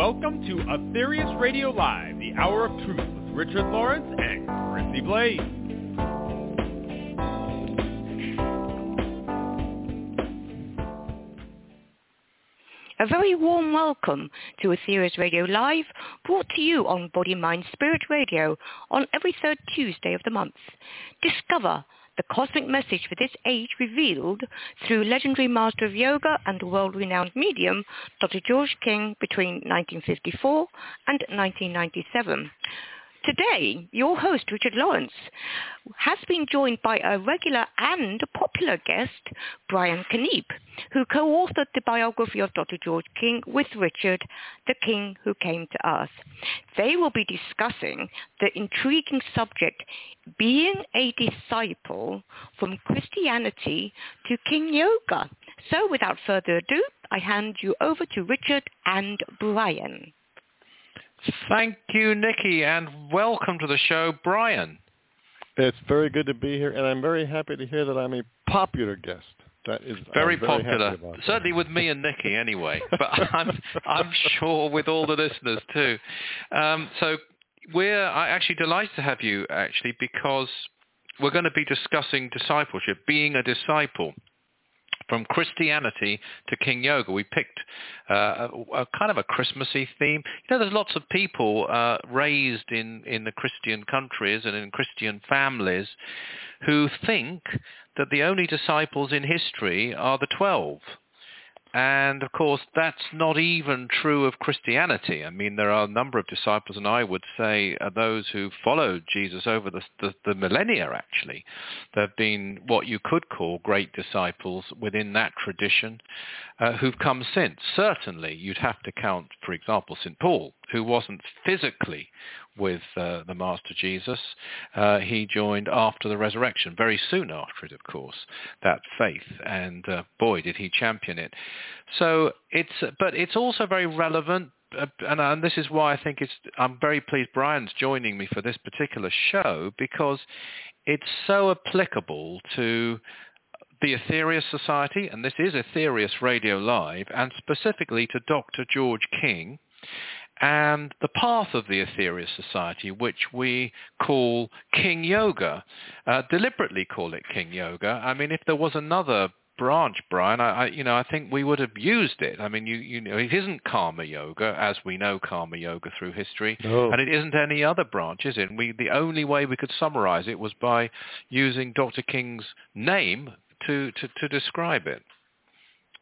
welcome to Aetherius Radio Live, the Hour of Truth with Richard Lawrence and Chrissie Blaze. A very warm welcome to Aetherius Radio Live, brought to you on Body, Mind, Spirit Radio on every third Tuesday of the month. Discover the cosmic message for this age revealed through legendary master of yoga and world-renowned medium Dr. George King between 1954 and 1997. Today, your host, Richard Lawrence, has been joined by a regular and popular guest, Brian Keneipp, who co-authored the biography of Dr. George King with Richard, The King Who Came to Earth. They will be discussing the intriguing subject, being a disciple from Christianity to King Yoga. So without further ado, I hand you over to Richard and Brian. Thank you, Nikki, and welcome to the show, Brian. It's very good to be here, and I'm very happy to hear that I'm a popular guest. That is very, very popular, certainly with me and Nikki, anyway. But I'm I'm sure with all the listeners too. Um, so we're actually delighted to have you, actually, because we're going to be discussing discipleship, being a disciple from Christianity to King Yoga. We picked uh, a, a, kind of a Christmassy theme. You know, there's lots of people uh, raised in, in the Christian countries and in Christian families who think that the only disciples in history are the twelve. And of course, that's not even true of Christianity. I mean, there are a number of disciples, and I would say are those who followed Jesus over the, the, the millennia, actually. There have been what you could call great disciples within that tradition uh, who've come since. Certainly, you'd have to count, for example, St. Paul, who wasn't physically with uh, the Master Jesus. Uh, he joined after the resurrection, very soon after it, of course, that faith. And uh, boy, did he champion it. So it's, but it's also very relevant. Uh, and, and this is why I think it's, I'm very pleased Brian's joining me for this particular show because it's so applicable to the Aetherius Society, and this is Aetherius Radio Live, and specifically to Dr. George King and the path of the Aetherius Society, which we call King Yoga, uh, deliberately call it King Yoga. I mean, if there was another branch, Brian, I, I, you know, I think we would have used it. I mean, you, you know, it isn't Karma Yoga as we know Karma Yoga through history, no. and it isn't any other branch, is it? We, the only way we could summarize it was by using Dr. King's name to, to, to describe it.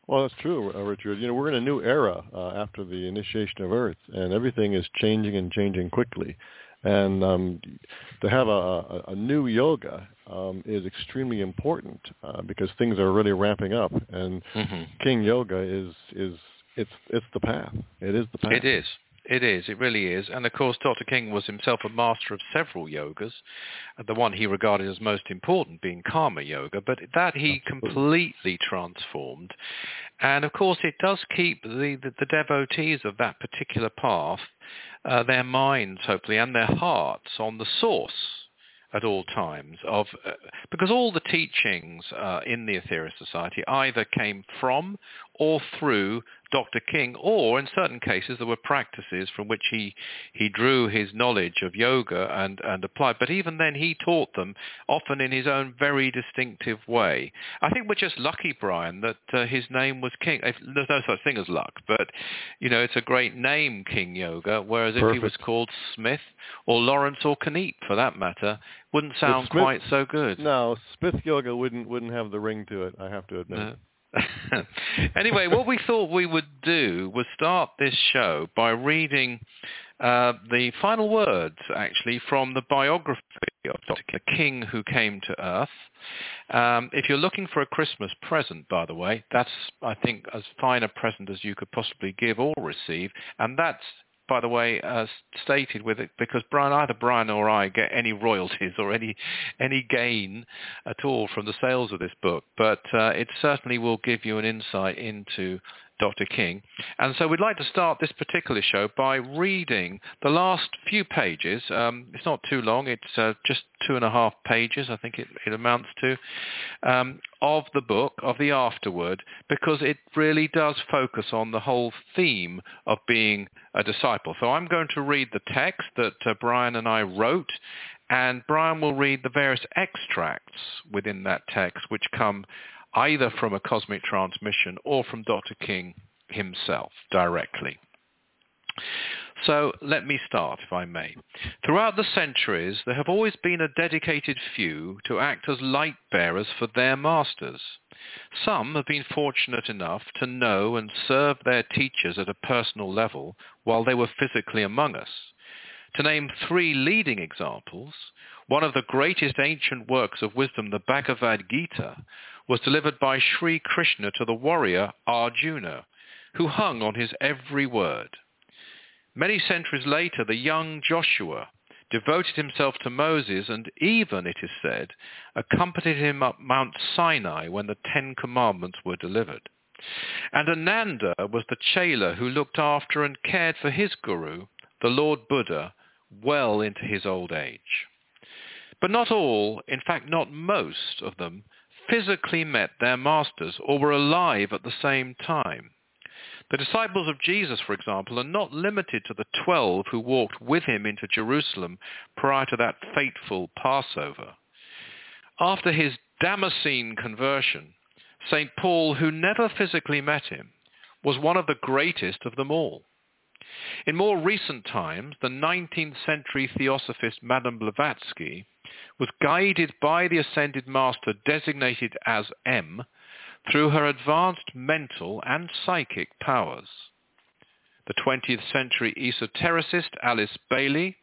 Well, that's true, uh, Richard. You know, we're in a new era uh, after the initiation of Earth, and everything is changing and changing quickly. And um, to have a, a, a new yoga um, is extremely important uh, because things are really ramping up, and mm-hmm. King Yoga is is it's it's the path. It is the path. It is. It is. It really is. And of course, Dr. King was himself a master of several yogas, the one he regarded as most important being karma yoga, but that he Absolutely. completely transformed. And of course, it does keep the, the, the devotees of that particular path, uh, their minds, hopefully, and their hearts on the source at all times of uh, because all the teachings uh, in the Aetherius Society either came from or through Dr. King, or in certain cases there were practices from which he, he drew his knowledge of yoga and, and applied. But even then he taught them, often in his own very distinctive way. I think we're just lucky, Brian, that uh, his name was King. If, there's no such thing as luck, but you know it's a great name, King Yoga. Whereas Perfect. if he was called Smith or Lawrence or Keneipp, for that matter, wouldn't sound Smith, quite so good. No, Smith Yoga wouldn't wouldn't have the ring to it. I have to admit. No. anyway, what we thought we would do was start this show by reading uh, the final words, actually, from the biography of Dr. King who came to Earth. Um, if you're looking for a Christmas present, by the way, that's, I think, as fine a present as you could possibly give or receive, and that's by the way, uh, stated with it because Brian, either Brian or I get any royalties or any any gain at all from the sales of this book, but uh, it certainly will give you an insight into Dr. King. And so we'd like to start this particular show by reading the last few pages. Um, it's not too long. It's uh, just two and a half pages, I think it, it amounts to, um, of the book, of the afterword, because it really does focus on the whole theme of being a disciple. So I'm going to read the text that uh, Brian and I wrote, and Brian will read the various extracts within that text which come either from a cosmic transmission or from Dr. King himself directly. So let me start, if I may. Throughout the centuries, there have always been a dedicated few to act as light bearers for their masters. Some have been fortunate enough to know and serve their teachers at a personal level while they were physically among us. To name three leading examples, one of the greatest ancient works of wisdom, the Bhagavad Gita, was delivered by Sri Krishna to the warrior Arjuna, who hung on his every word. Many centuries later, the young Joshua devoted himself to Moses and even, it is said, accompanied him up Mount Sinai when the Ten Commandments were delivered. And Ananda was the chela who looked after and cared for his guru, the Lord Buddha, well into his old age. But not all, in fact not most of them, physically met their masters or were alive at the same time. The disciples of Jesus, for example, are not limited to the twelve who walked with him into Jerusalem prior to that fateful Passover. After his Damascene conversion, St. Paul, who never physically met him, was one of the greatest of them all. In more recent times, the 19th century theosophist Madame Blavatsky was guided by the ascended master designated as M through her advanced mental and psychic powers. The 20th century esotericist Alice Bailey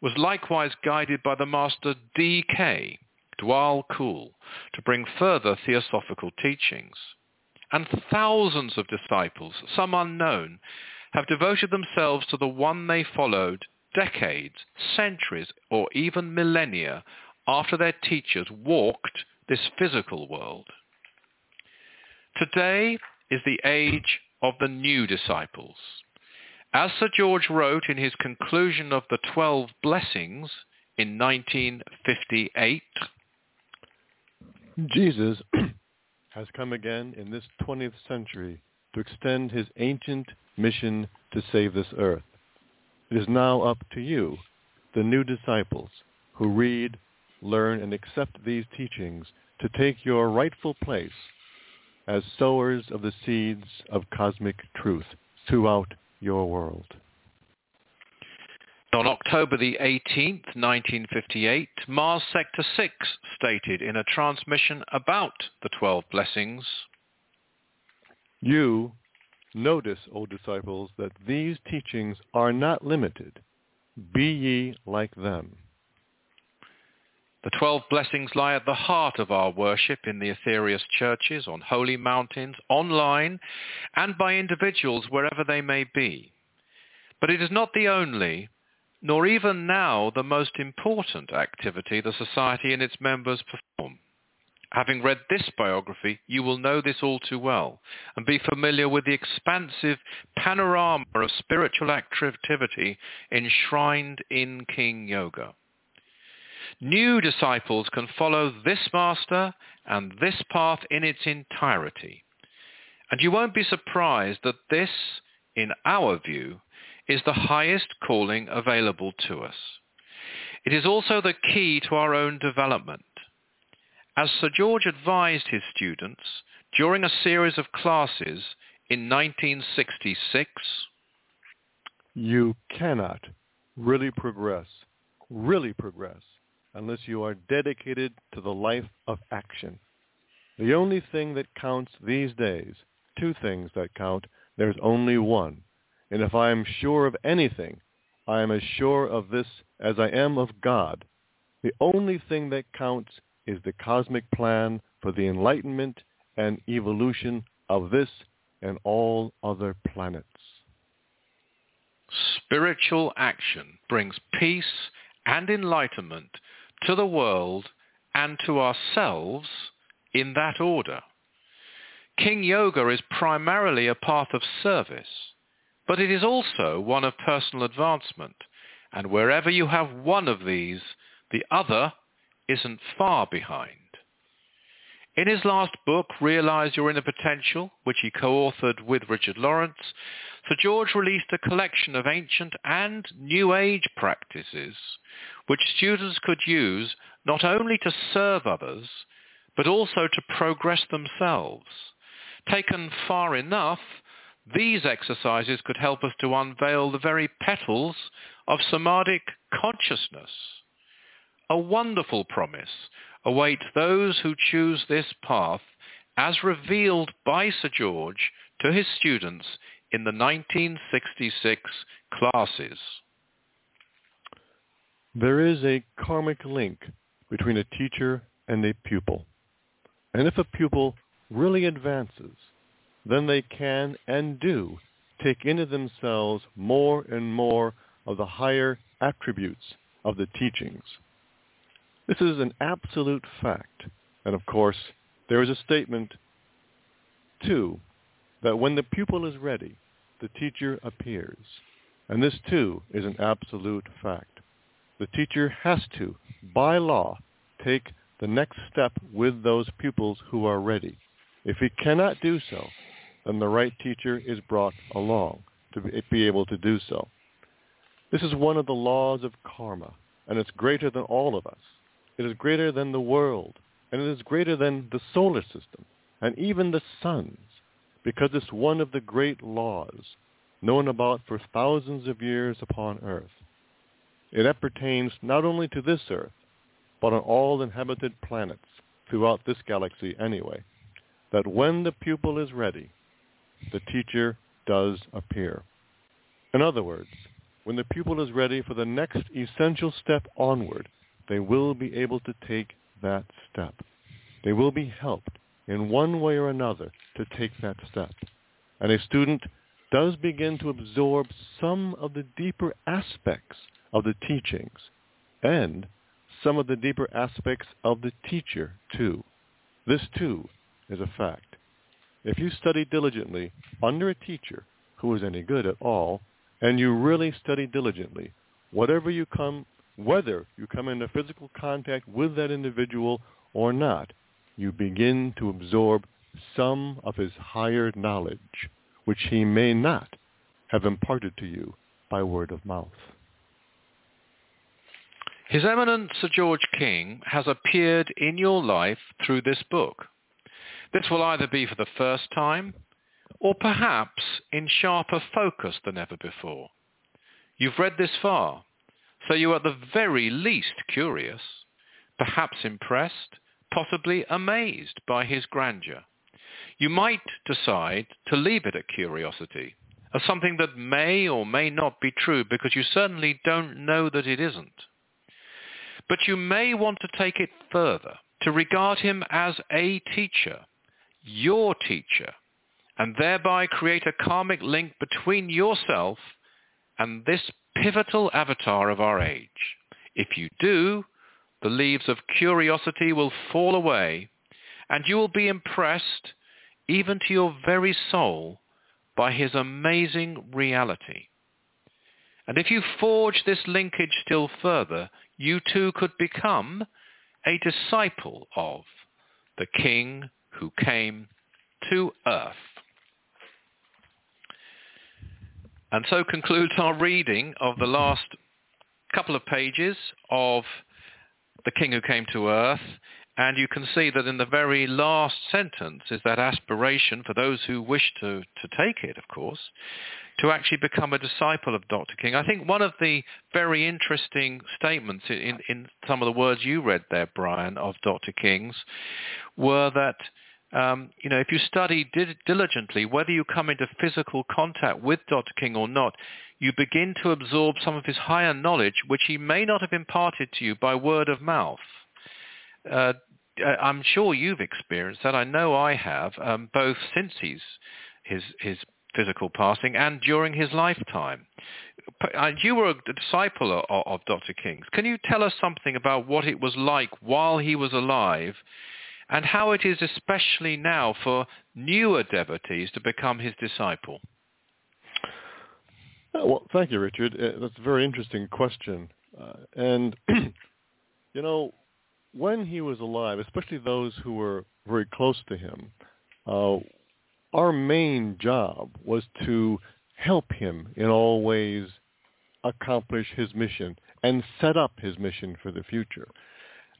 was likewise guided by the master D.K. Djwhal Khul to bring further theosophical teachings. And thousands of disciples, some unknown, have devoted themselves to the one they followed decades, centuries, or even millennia after their teachers walked this physical world. Today is the age of the new disciples. As Sir George wrote in his conclusion of the Twelve Blessings in 1958, Jesus has come again in this 20th century to extend his ancient mission to save this earth. It is now up to you, the new disciples, who read, learn, and accept these teachings to take your rightful place as sowers of the seeds of cosmic truth throughout your world. On October the 18th, 1958, Mars Sector 6 stated in a transmission about the 12 blessings, You notice, O disciples, that these teachings are not limited. Be ye like them. The twelve blessings lie at the heart of our worship in the Aetherius churches, on holy mountains, online, and by individuals wherever they may be. But it is not the only, nor even now the most important activity the Society and its members perform. Having read this biography, you will know this all too well and be familiar with the expansive panorama of spiritual activity enshrined in King Yoga. New disciples can follow this master and this path in its entirety. And you won't be surprised that this, in our view, is the highest calling available to us. It is also the key to our own development. As Sir George advised his students during a series of classes in 1966, You cannot really progress, really progress, unless you are dedicated to the life of action. The only thing that counts these days, two things that count, there's only one. And if I am sure of anything, I am as sure of this as I am of God. The only thing that counts is the cosmic plan for the enlightenment and evolution of this and all other planets. spiritual action brings peace and enlightenment to the world and to ourselves in that order. King Yoga is primarily a path of service, but it is also one of personal advancement. And wherever you have one of these, the other isn't far behind. In his last book, Realize Your Inner Potential, which he co-authored with Richard Lawrence, Sir George released a collection of ancient and New Age practices which students could use not only to serve others, but also to progress themselves. Taken far enough, these exercises could help us to unveil the very petals of somatic consciousness. A wonderful promise awaits those who choose this path as revealed by Sir George to his students in the 1966 classes. There is a karmic link between a teacher and a pupil. And if a pupil really advances, then they can and do take into themselves more and more of the higher attributes of the teachings. This is an absolute fact. And of course, there is a statement, too, that when the pupil is ready, the teacher appears. And this, too, is an absolute fact. The teacher has to, by law, take the next step with those pupils who are ready. If he cannot do so, then the right teacher is brought along to be able to do so. This is one of the laws of karma, and it's greater than all of us. It is greater than the world, and it is greater than the solar system, and even the suns, because it's one of the great laws known about for thousands of years upon earth. It appertains not only to this earth, but on all inhabited planets throughout this galaxy anyway, that when the pupil is ready, the teacher does appear. In other words, when the pupil is ready for the next essential step onward, they will be able to take that step. They will be helped in one way or another to take that step. And a student does begin to absorb some of the deeper aspects of the teachings and some of the deeper aspects of the teacher too. This too is a fact. If you study diligently under a teacher who is any good at all, and you really study diligently, whatever you come whether you come into physical contact with that individual or not, you begin to absorb some of his higher knowledge, which he may not have imparted to you by word of mouth. His Eminence Sir George King has appeared in your life through this book. This will either be for the first time or perhaps in sharper focus than ever before. You've read this far, so you are at the very least curious, perhaps impressed, possibly amazed by his grandeur. You might decide to leave it at curiosity, as something that may or may not be true because you certainly don't know that it isn't. But you may want to take it further, to regard him as a teacher, your teacher, and thereby create a karmic link between yourself and this pivotal avatar of our age. If you do, the leaves of curiosity will fall away, and you will be impressed, even to your very soul, by his amazing reality. And if you forge this linkage still further, you too could become a disciple of the King who came to earth. And so concludes our reading of the last couple of pages of The King Who Came to Earth. And you can see that in the very last sentence is that aspiration for those who wish to, to take it, of course, to actually become a disciple of Dr. King. I think one of the very interesting statements in, in some of the words you read there, Brian, of Dr. King's, were that um, you know, if you study di- diligently, whether you come into physical contact with Dr. King or not, you begin to absorb some of his higher knowledge, which he may not have imparted to you by word of mouth. Uh, I'm sure you've experienced that. I know I have, um, both since he's, his, his physical passing and during his lifetime. You were a disciple of, of Dr. King's. Can you tell us something about what it was like while he was alive and how it is especially now for newer devotees to become his disciple? Uh, well, thank you, Richard. Uh, that's a very interesting question. Uh, and, you know, when he was alive, especially those who were very close to him, uh, our main job was to help him in all ways accomplish his mission and set up his mission for the future.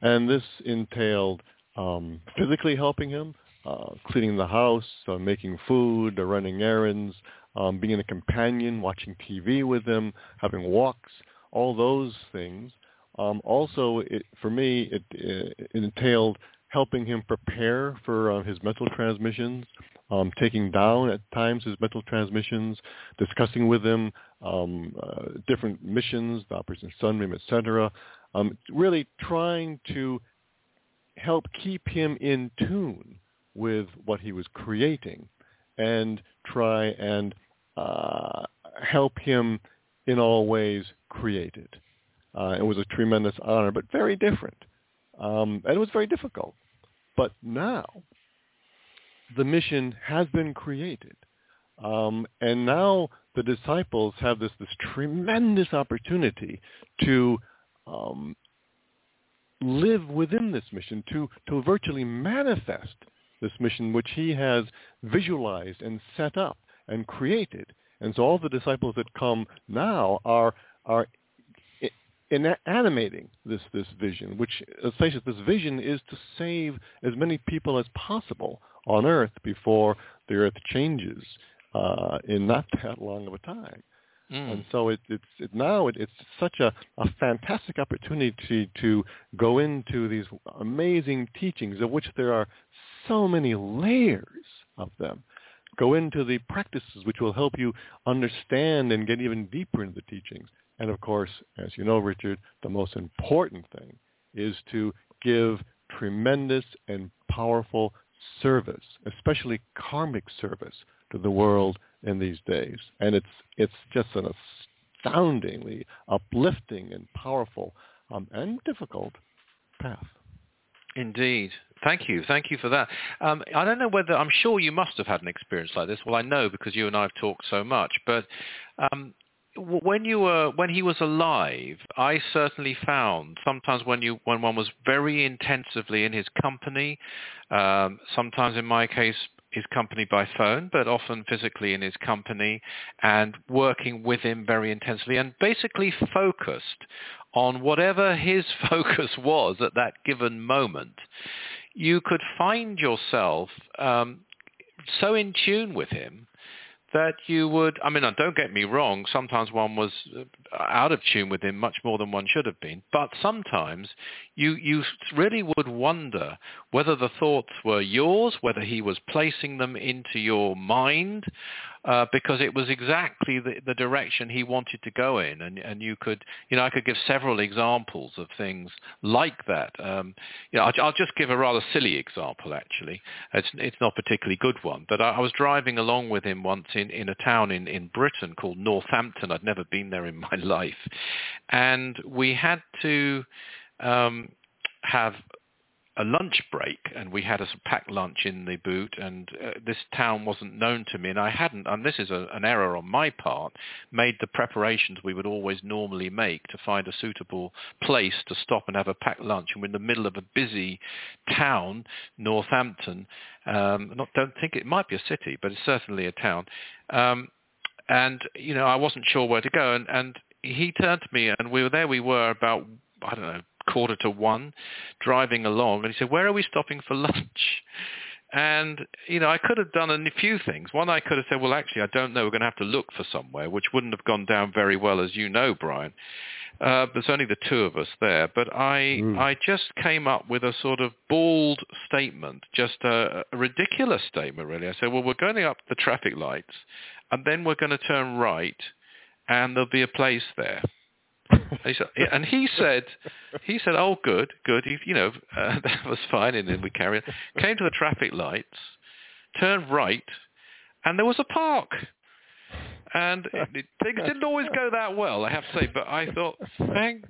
And this entailed um, physically helping him, uh, cleaning the house, uh, making food, uh, running errands, um, being a companion, watching TV with him, having walks, all those things. Um, also, it, for me, it, it, entailed helping him prepare for uh, his mental transmissions, um, taking down at times his mental transmissions, discussing with him um, uh, different missions, the Operation Sunbeam, etc. Um, really trying to help keep him in tune with what he was creating and try and uh, help him in all ways create it. Uh, it was a tremendous honor, but very different. Um, and it was very difficult. But now, the mission has been created. Um, and now the disciples have this, this tremendous opportunity to um, live within this mission, to, to virtually manifest this mission which he has visualized and set up and created. And so all the disciples that come now are are in animating this this vision, which let's face it, this vision is to save as many people as possible on Earth before the Earth changes uh, in not that long of a time. Mm. And so it, it's it, now it, it's such a, a fantastic opportunity to go into these amazing teachings, of which there are so many layers of them. Go into the practices which will help you understand and get even deeper into the teachings. And of course, as you know, Richard, the most important thing is to give tremendous and powerful service, especially karmic service, to the world in these days. And it's it's just an astoundingly uplifting and powerful um, and difficult path. Indeed. Thank you. Thank you for that. Um, I don't know whether, I'm sure you must have had an experience like this. Well, I know because you and I have talked so much. But um, when you were when he was alive, I certainly found sometimes when you when one was very intensively in his company, um, sometimes in my case his company by phone, but often physically in his company, and working with him very intensely, and basically focused on whatever his focus was at that given moment. You could find yourself um, so in tune with him that you would, I mean, don't get me wrong, sometimes one was uh, out of tune with him much more than one should have been, but sometimes you, you really would wonder whether the thoughts were yours, whether he was placing them into your mind, uh, because it was exactly the, the direction he wanted to go in. And, and you could, you know, I could give several examples of things like that. Um, you know, I'll, I'll, just give a rather silly example, actually. It's, it's not a particularly good one, but I, I, was driving along with him once in, in a town in, in Britain called Northampton. I'd never been there in my life. And we had to um, have a lunch break and we had a packed lunch in the boot and uh, this town wasn't known to me and I hadn't, and this is a, an error on my part, made the preparations we would always normally make to find a suitable place to stop and have a packed lunch. And we're in the middle of a busy town, Northampton. Um, not, don't think it might be a city, but it's certainly a town. Um, and, you know, I wasn't sure where to go and, and he turned to me and we were there we were about I don't know, quarter to one, driving along, and he said, "Where are we stopping for lunch?" And you know, I could have done a few things. One, I could have said, "Well, actually, I don't know. We're going to have to look for somewhere," which wouldn't have gone down very well, as you know, Brian. Uh, there's only the two of us there, but I mm. I just came up with a sort of bald statement, just a, a ridiculous statement, really. I said, "Well, we're going up the traffic lights, and then we're going to turn right, and there'll be a place there." He said, and he said, he said, oh, good, good. He, you know, uh, that was fine. And then we carried on. Came to the traffic lights, turned right, and there was a park. And it, it, things didn't always go that well, I have to say. But I thought, thank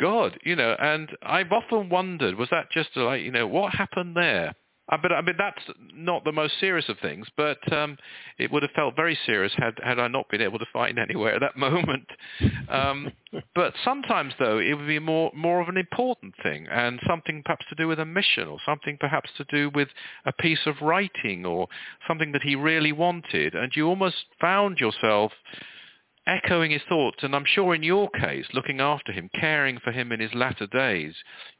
God, you know. And I've often wondered, was that just like, you know, what happened there? Uh, but I mean that's not the most serious of things. But um, it would have felt very serious had had I not been able to find anywhere at that moment. Um, but sometimes, though, it would be more more of an important thing and something perhaps to do with a mission or something perhaps to do with a piece of writing or something that he really wanted, and you almost found yourself echoing his thoughts, and I'm sure in your case, looking after him, caring for him in his latter days,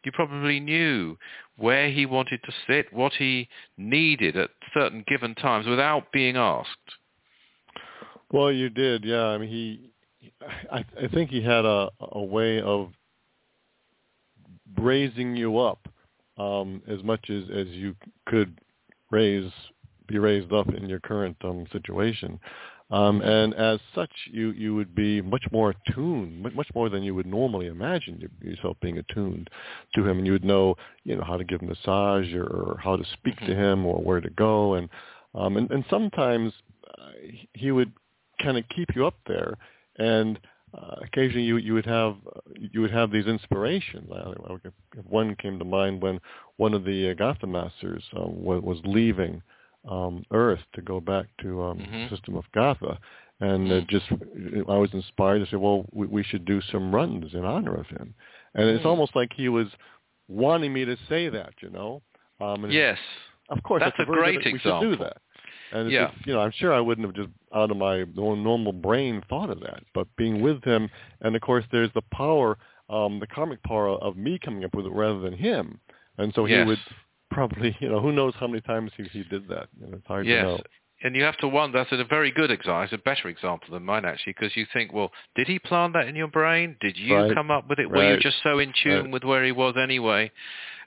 you probably knew where he wanted to sit, what he needed at certain given times without being asked. Well, you did, yeah. I mean, he, I, I think he had a, a way of raising you up um, as much as, as you could raise, be raised up in your current um, situation. Um, and as such, you, you would be much more attuned, much more than you would normally imagine yourself being attuned to him. And you would know, you know, how to give a massage or, or how to speak mm-hmm. to him or where to go. And, um, and, and sometimes uh, he would kind of keep you up there. And uh, occasionally you, you would have you would have these inspirations. I, I, One came to mind when one of the Agatha masters uh, was, was leaving um, Earth to go back to um, mm-hmm. system of Gatha. And uh, just I was inspired to say, well, we, we should do some runs in honor of him. And it's mm. almost like he was wanting me to say that, you know. Um, yes. Of course, that's, that's a great we example. should do that. And yeah. Just, you know, I'm sure I wouldn't have just out of my normal brain thought of that. But being with him, and of course, there's the power, um, the karmic power of me coming up with it rather than him. And so he yes. would probably, you know, who knows how many times he, he did that. You know, it's hard yes. to know. And you have to wonder, that's a very good example, it's a better example than mine actually, because you think, well, did he plant that in your brain? Did you right. come up with it? Right. Were you just so in tune right. with where he was anyway?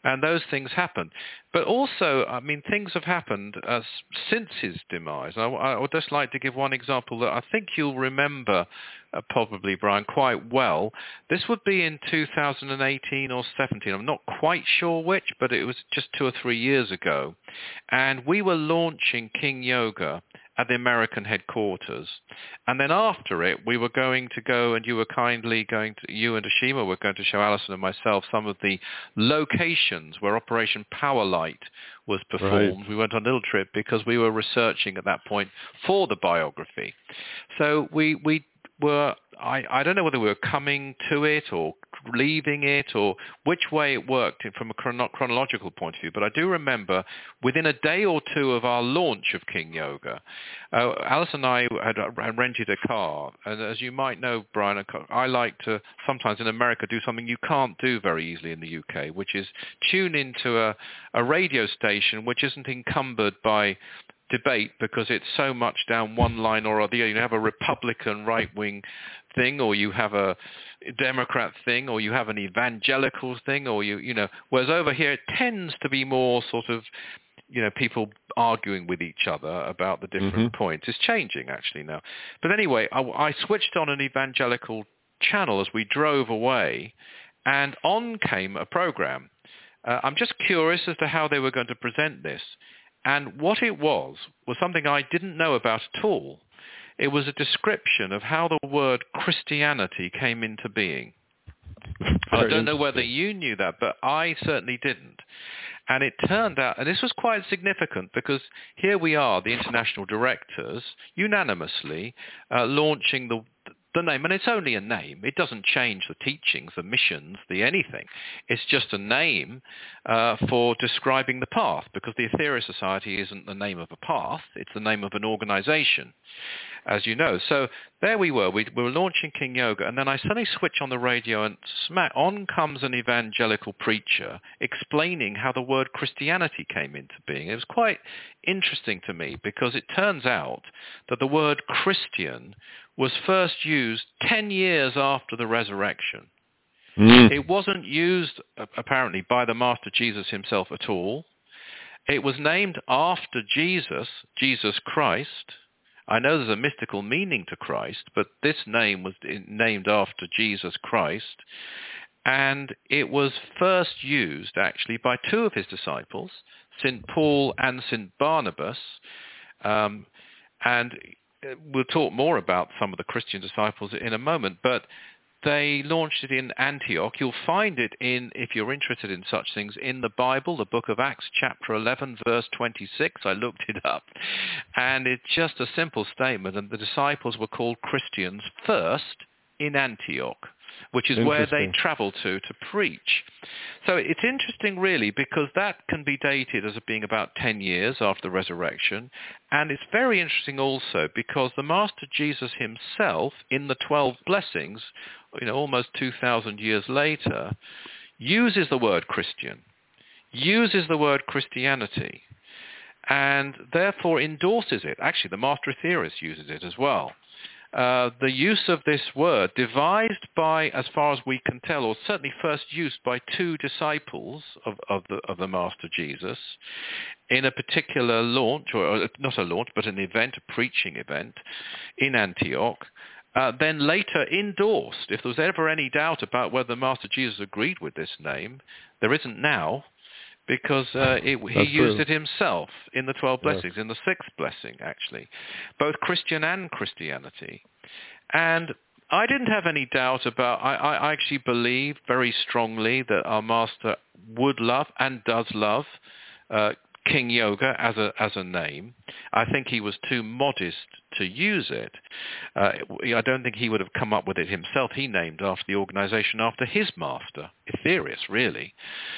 And those things happen. But also, I mean, things have happened uh, since his demise. I, I, would just like to give one example that I think you'll remember uh, probably, Brian, quite well. This would be in 2018 or 17. I'm not quite sure which, but it was just two or three years ago. And we were launching King Yoga at the American headquarters. And then after it, we were going to go, and you were kindly going to, you and Ashima were going to show Alison and myself some of the locations where Operation Powerlight was performed. Right. We went on a little trip because we were researching at that point for the biography. So we, we were I, I don't know whether we were coming to it or leaving it or which way it worked from a chrono- chronological point of view, but I do remember within a day or two of our launch of King Yoga, uh, Alice and I had, had rented a car, and as you might know, Brian, I like to sometimes in America do something you can't do very easily in the UK, which is tune into a, a radio station which isn't encumbered by debate because it's so much down one line or other. You have a Republican right-wing thing, or you have a Democrat thing, or you have an evangelical thing, or you you know. Whereas over here, it tends to be more sort of you know people arguing with each other about the different mm-hmm. points. It's changing actually now. But anyway, I, I switched on an evangelical channel as we drove away, and on came a program. Uh, I'm just curious as to how they were going to present this. And what it was was something I didn't know about at all. It was a description of how the word Christianity came into being. I don't know whether you knew that, but I certainly didn't. And it turned out, and this was quite significant because here we are, the international directors, unanimously uh, launching the, the name, and it's only a name. It doesn't change the teachings, the missions, the anything. It's just a name uh, for describing the path, because the Aetherius Society isn't the name of a path, it's the name of an organization, as you know. So there we were. We, we were launching King Yoga, and then I suddenly switch on the radio, and smack on comes an evangelical preacher explaining how the word Christianity came into being. It was quite interesting to me, because it turns out that the word Christian was first used 10 years after the resurrection. Mm. It wasn't used, apparently, by the Master Jesus himself at all. It was named after Jesus, Jesus Christ. I know there's a mystical meaning to Christ, but this name was named after Jesus Christ. And it was first used, actually, by two of his disciples, St. Paul and St. Barnabas. Um, and we'll talk more about some of the Christian disciples in a moment, but they launched it in Antioch. You'll find it in, if you're interested in such things, in the Bible, the book of Acts, chapter 11, verse 26. I looked it up. And it's just a simple statement. And the disciples were called Christians first in Antioch which is where they travel to to preach. So it's interesting really because that can be dated as being about 10 years after the resurrection. And it's very interesting also because the Master Jesus himself in the 12 blessings, you know, almost 2,000 years later, uses the word Christian, uses the word Christianity, and therefore endorses it. Actually, the Master Aetherius uses it as well. Uh, the use of this word, devised by, as far as we can tell, or certainly first used by two disciples of, of, the, of the Master Jesus, in a particular launch, or not a launch, but an event, a preaching event in Antioch, uh, then later endorsed. If there was ever any doubt about whether Master Jesus agreed with this name, there isn't now because uh, it, he used it himself in the 12 blessings, yes. in the sixth blessing, actually, both Christian and Christianity. And I didn't have any doubt about, I, I actually believe very strongly that our Master would love and does love uh, King Yoga as a as a name. I think he was too modest to use it. Uh, I don't think he would have come up with it himself. He named after the organization after his master, Aetherius, really.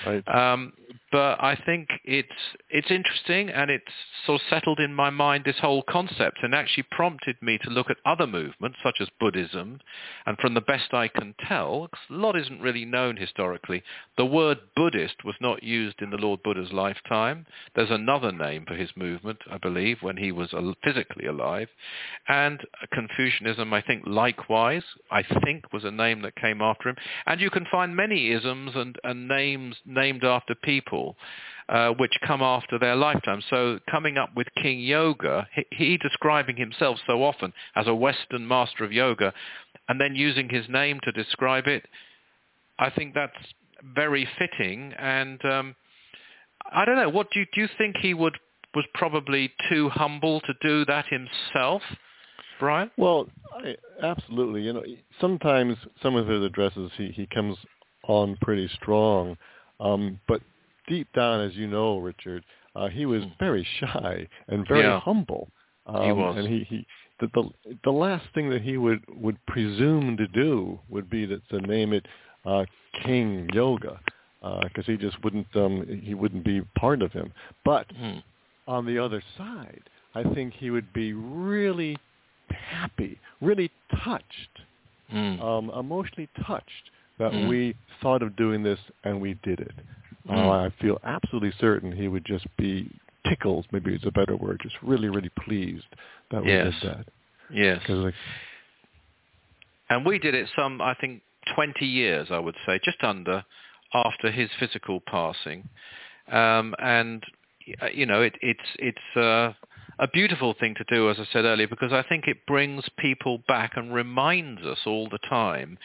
Right. Um, but I think it's it's interesting and it's sort of settled in my mind this whole concept and actually prompted me to look at other movements such as Buddhism and from the best I can tell, a lot isn't really known historically, the word Buddhist was not used in the Lord Buddha's lifetime. There's another name for his movement, I believe, when he was physically alive. And Confucianism, I think, likewise, I think was a name that came after him. And you can find many isms and, and names named after people uh, which come after their lifetime. So coming up with King Yoga, he, he describing himself so often as a Western master of yoga, and then using his name to describe it, I think that's very fitting. And um, I don't know, what do you, do you think he would was probably too humble to do that himself? Brian? Well, I, absolutely. You know, sometimes some of his addresses he, he comes on pretty strong, um, but deep down, as you know, Richard, uh, he was hmm. very shy and very yeah. humble. Um, he was, and he, he the, the the last thing that he would would presume to do would be to, to name it uh, King Yoga, because uh, he just wouldn't um, he wouldn't be part of him. But hmm. On the other side, I think he would be really happy, really touched, mm. um, emotionally touched that mm. we thought of doing this and we did it. Mm. Uh, I feel absolutely certain he would just be tickled, maybe it's a better word, just really, really pleased that we yes. did that. Yes. Like, and we did it some, I think, 20 years, I would say, just under, after his physical passing. Um, and, you know, it, it's, it's, uh, a beautiful thing to do, as I said earlier, because I think it brings people back and reminds us all the time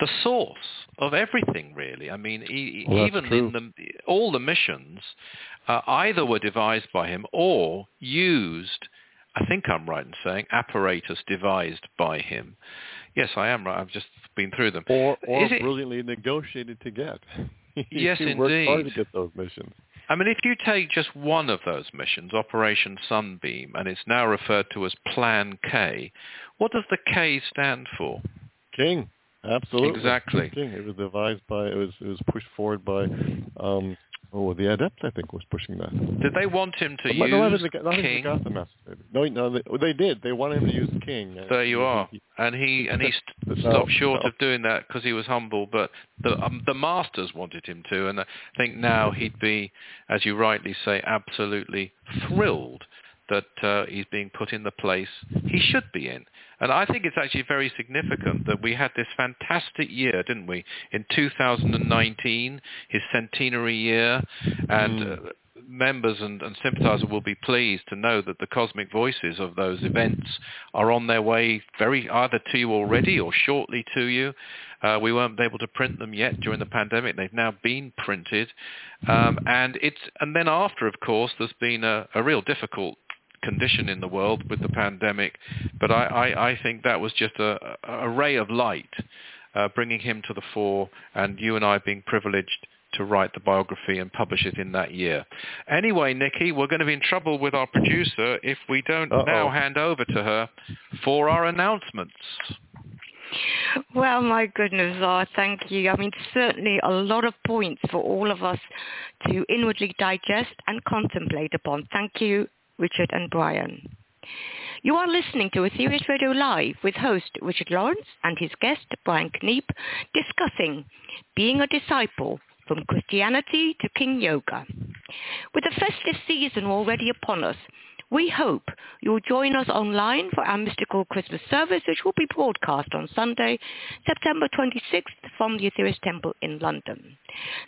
the source of everything, really. I mean, e- well, even true. in the, all the missions, uh, either were devised by him or used, I think I'm right in saying, apparatus devised by him. Yes, I am right. I've just been through them. Or, or brilliantly it, negotiated to get. yes, he indeed. worked hard to get those missions. I mean, if you take just one of those missions, Operation Sunbeam, and it's now referred to as Plan K, what does the K stand for? King. Absolutely. Exactly. King. It was devised by, it was, it was pushed forward by um, Oh, the adept, I think, was pushing that. Did they want him to but, use no, I King? Message. No, no, they, they, did. They wanted him to use King. There you are. And he and he st- stopped short no. of doing that because he was humble. But the um, the masters wanted him to, and I think now he'd be, as you rightly say, absolutely thrilled that uh, he's being put in the place he should be in. And I think it's actually very significant that we had this fantastic year, didn't we, in 2019, his centenary year, and mm. uh, members and, and sympathizers will be pleased to know that the cosmic voices of those events are on their way very either to you already or shortly to you. Uh, we weren't able to print them yet during the pandemic. They've now been printed, um, and it's and then after, of course, there's been a, a real difficult condition in the world with the pandemic. But I, I, I think that was just a, a ray of light uh, bringing him to the fore, and you and I being privileged to write the biography and publish it in that year. Anyway, Nikki, we're going to be in trouble with our producer if we don't Uh-oh. now hand over to her for our announcements. Well, my goodness, oh, thank you. I mean, certainly a lot of points for all of us to inwardly digest and contemplate upon. Thank you, Richard and Brian. You are listening to Aetherius Radio Live with host Richard Lawrence and his guest Brian Keneipp discussing being a disciple from Christianity to King Yoga. With the festive season already upon us, we hope you'll join us online for our mystical Christmas service, which will be broadcast on Sunday, September 26th from the Aetherius Temple in London.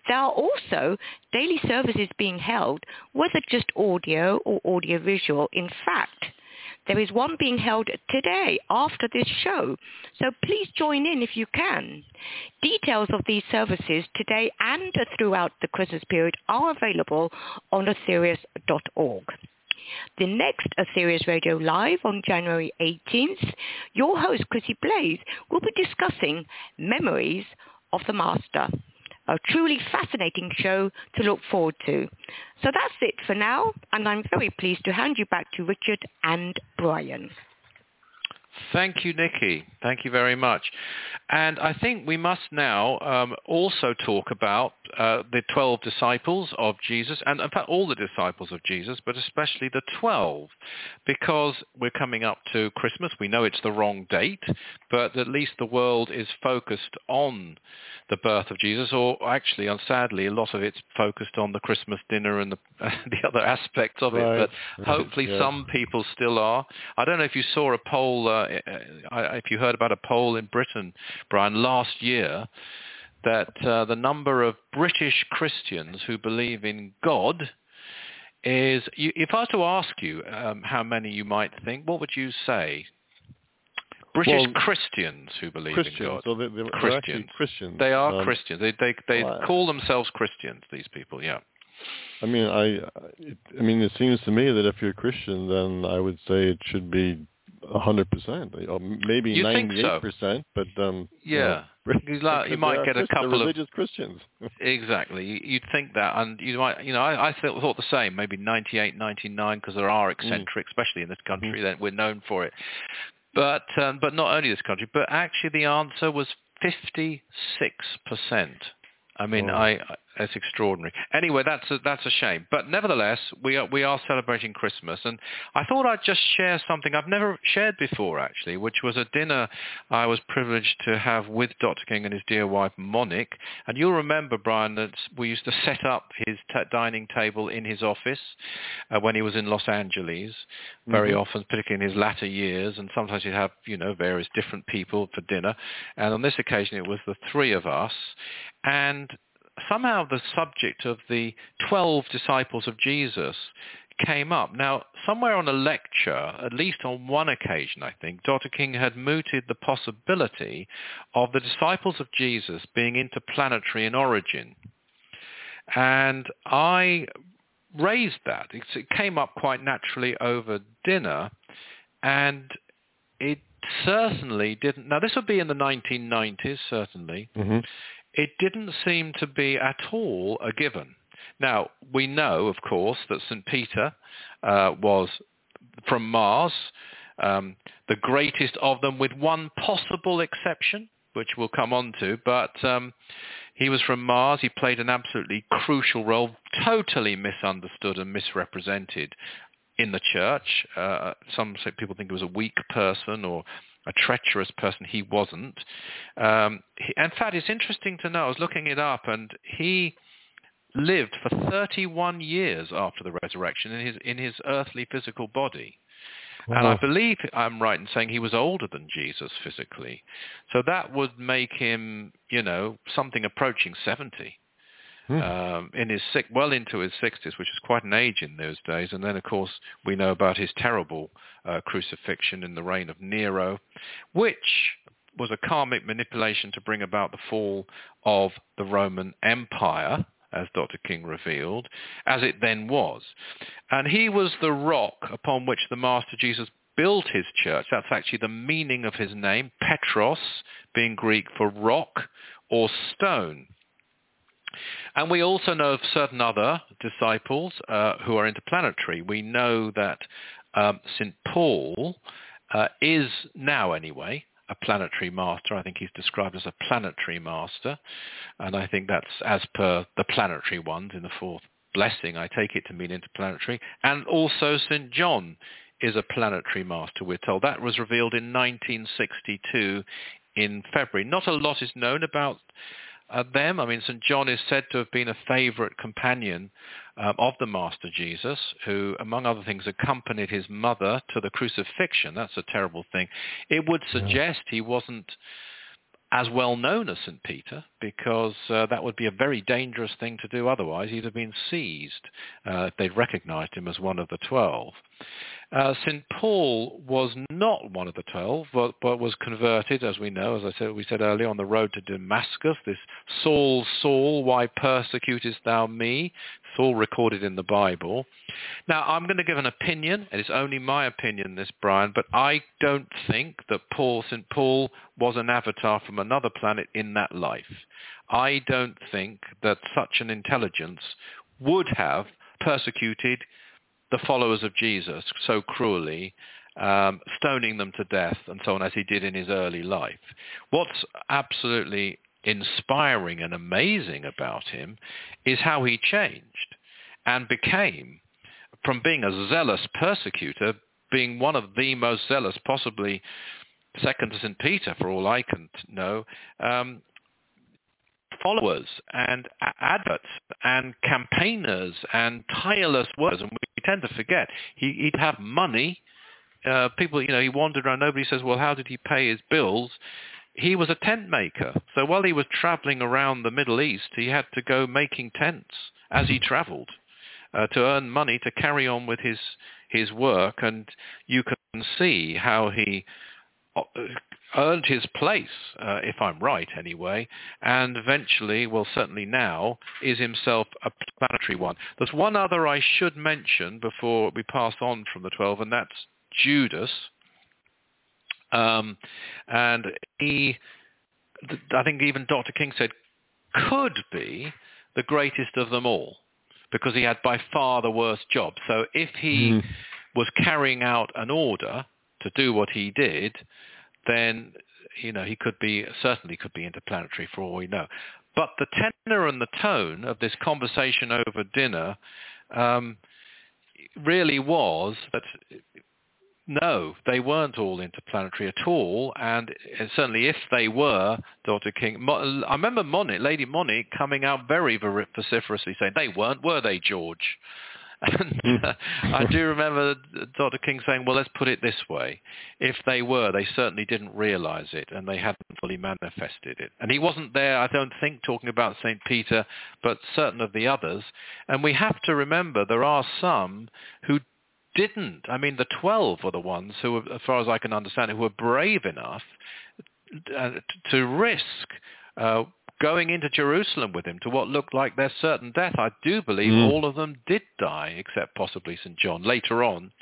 There are also daily services being held, whether just audio or audiovisual. In fact, there is one being held today after this show, so please join in if you can. Details of these services today and throughout the Christmas period are available on aetherius.org. The next Aetherius Radio Live on January 18th, your host Chrissie Blaze will be discussing Memories of the Master, a truly fascinating show to look forward to. So that's it for now, and I'm very pleased to hand you back to Richard and Brian. Thank you, Nikki. Thank you very much. And I think we must now um, also talk about uh, the 12 disciples of Jesus, and in fact all the disciples of Jesus, but especially the 12, because we're coming up to Christmas. We know it's the wrong date, but at least the world is focused on the birth of Jesus, or actually, and sadly, a lot of it's focused on the Christmas dinner and the, the other aspects of Right, it. But hopefully yeah. some people still are. I don't know if you saw a poll, uh, uh, if you heard about a poll in Britain, Brian, last year, that uh, the number of British Christians who believe in God is, you, if I was to ask you um, how many you might think, what would you say? British Well, Christians who believe in God. So they, they're Christians. Christians. They are Um, Christians. They they they well, call themselves Christians. These people, yeah. I mean, I, I mean, it seems to me that if you're a Christian, then I would say it should be a hundred percent, or maybe so? ninety-eight percent. But um, you know, Yeah. You like- you might get a couple of- religious Christians. Exactly. You- You'd think that, and you might, you know, I, I thought, thought the same. Maybe 98, 99, because there are eccentric, especially in this country. That we're known for it. But um, but not only this country, but actually the answer was 56 percent. I mean. I, I it's extraordinary. Anyway, that's a, that's a shame. But nevertheless, we are we are celebrating Christmas, and I thought I'd just share something I've never shared before, actually, which was a dinner I was privileged to have with Dr. King and his dear wife Monique. And you'll remember, Brian, that we used to set up his t- dining table in his office uh, when he was in Los Angeles, very Mhm. often, particularly in his latter years, and sometimes he'd have you know various different people for dinner. And on this occasion, it was the three of us, and somehow the subject of the 12 disciples of Jesus came up. Now, somewhere on a lecture, at least on one occasion, I think, Dr. King had mooted the possibility of the disciples of Jesus being interplanetary in origin. And I raised that. It came up quite naturally over dinner, and it certainly didn't. Now, this would be in the 1990s, certainly hmm it didn't seem to be at all a given. Now, we know, of course, that St. Peter uh, was from Mars, um, the greatest of them with one possible exception, which we'll come on to, but um, he was from Mars. He played an absolutely crucial role, totally misunderstood and misrepresented in the church. Uh, some people think he was a weak person or a treacherous person. He wasn't. Um, he, in fact, it's interesting to know. I was looking it up, and he lived for 31 years after the resurrection in his in his earthly physical body. And I believe I'm right in saying he was older than Jesus physically. So that would make him, you know, something approaching 70 Hmm. um, in his sick, well into his 60s, which is quite an age in those days. And then, of course, we know about his terrible uh, crucifixion in the reign of Nero, which was a karmic manipulation to bring about the fall of the Roman Empire, as Dr. King revealed, as it then was. And he was the rock upon which the Master Jesus built his church. That's actually the meaning of his name, Petros, being Greek for rock or stone. And we also know of certain other disciples uh, who are interplanetary. We know that um, St. Paul uh, is now, anyway, a planetary master. I think he's described as a planetary master. And I think that's as per the planetary ones in the fourth blessing. I take it to mean interplanetary. And also St. John is a planetary master, we're told. That was revealed in 1962 in February. Not a lot is known about uh, them. I mean, St. John is said to have been a favorite companion um, of the Master Jesus, who, among other things, accompanied his mother to the crucifixion. That's a terrible thing. It would suggest he wasn't as well known as St. Peter because uh, that would be a very dangerous thing to do otherwise. He'd have been seized uh, if they'd recognized him as one of the twelve. Uh, St. Paul was not one of the twelve, but, but, was converted, as we know, as I said, we said earlier, on the road to Damascus. This Saul, Saul, why persecutest thou me? Saul recorded in the Bible. Now, I'm going to give an opinion, and it's only my opinion, this, Brian, but I don't think that Paul, St. Paul, was an avatar from another planet in that life. I don't think that such an intelligence would have persecuted the followers of Jesus so cruelly, um, stoning them to death and so on as he did in his early life. What's absolutely inspiring and amazing about him is how he changed and became, from being a zealous persecutor, being one of the most zealous, possibly second to St. Peter for all I can know, um, followers and adverts and campaigners and tireless workers. And we tend to forget he, would have money. Uh, people, you know, he wandered around. Nobody says, well, how did he pay his bills? He was a tent maker. So while he was traveling around the Middle East, he had to go making tents as he traveled uh, to earn money to carry on with his his work. And you can see how he uh, earned his place, uh, if I'm right anyway, and eventually, well certainly now, is himself a planetary one. There's one other I should mention before we pass on from the 12, and that's Judas. Um, and he, I think even Dr. King said, could be the greatest of them all because he had by far the worst job. So if he mm. was carrying out an order to do what he did, then you know he could be certainly could be interplanetary for all we know. But the tenor and the tone of this conversation over dinner um, really was that no, they weren't all interplanetary at all, and certainly if they were, Dr. King, I remember Lady Monique, coming out very vociferously saying they weren't, were they, George? And uh, I do remember Dr. King saying, well, let's put it this way. If they were, they certainly didn't realize it and they hadn't fully manifested it. And he wasn't there, I don't think, talking about St. Peter, but certain of the others. And we have to remember there are some who didn't. I mean, the 12 were the ones who, as far as I can understand, who were brave enough uh, to risk uh, going into Jerusalem with him to what looked like their certain death. I do believe mm. all of them did die, except possibly St. John later on.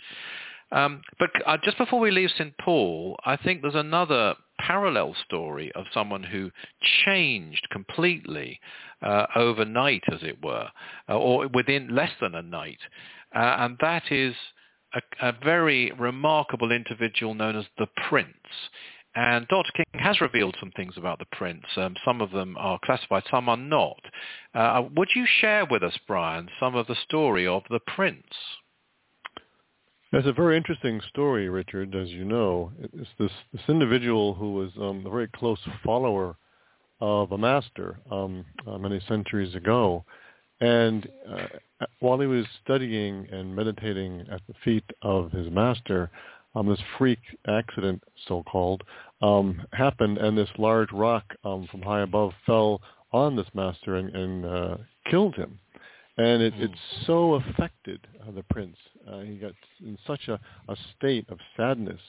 Um, but uh, just before we leave St. Paul, I think there's another parallel story of someone who changed completely uh, overnight, as it were, uh, or within less than a night. Uh, and that is a, a very remarkable individual known as the Prince. And Dr. King has revealed some things about the prince. Um, some of them are classified, some are not. Uh, would you share with us, Brian, some of the story of the prince? It's a very interesting story, Richard. As you know, it's this this individual who was um, a very close follower of a master um, uh, many centuries ago, and uh, while he was studying and meditating at the feet of his master, um, this freak accident, so-called, um, happened, and this large rock um, from high above fell on this master and, and uh, killed him. And it, it hmm. so affected uh, the prince. Uh, he got in such a, a state of sadness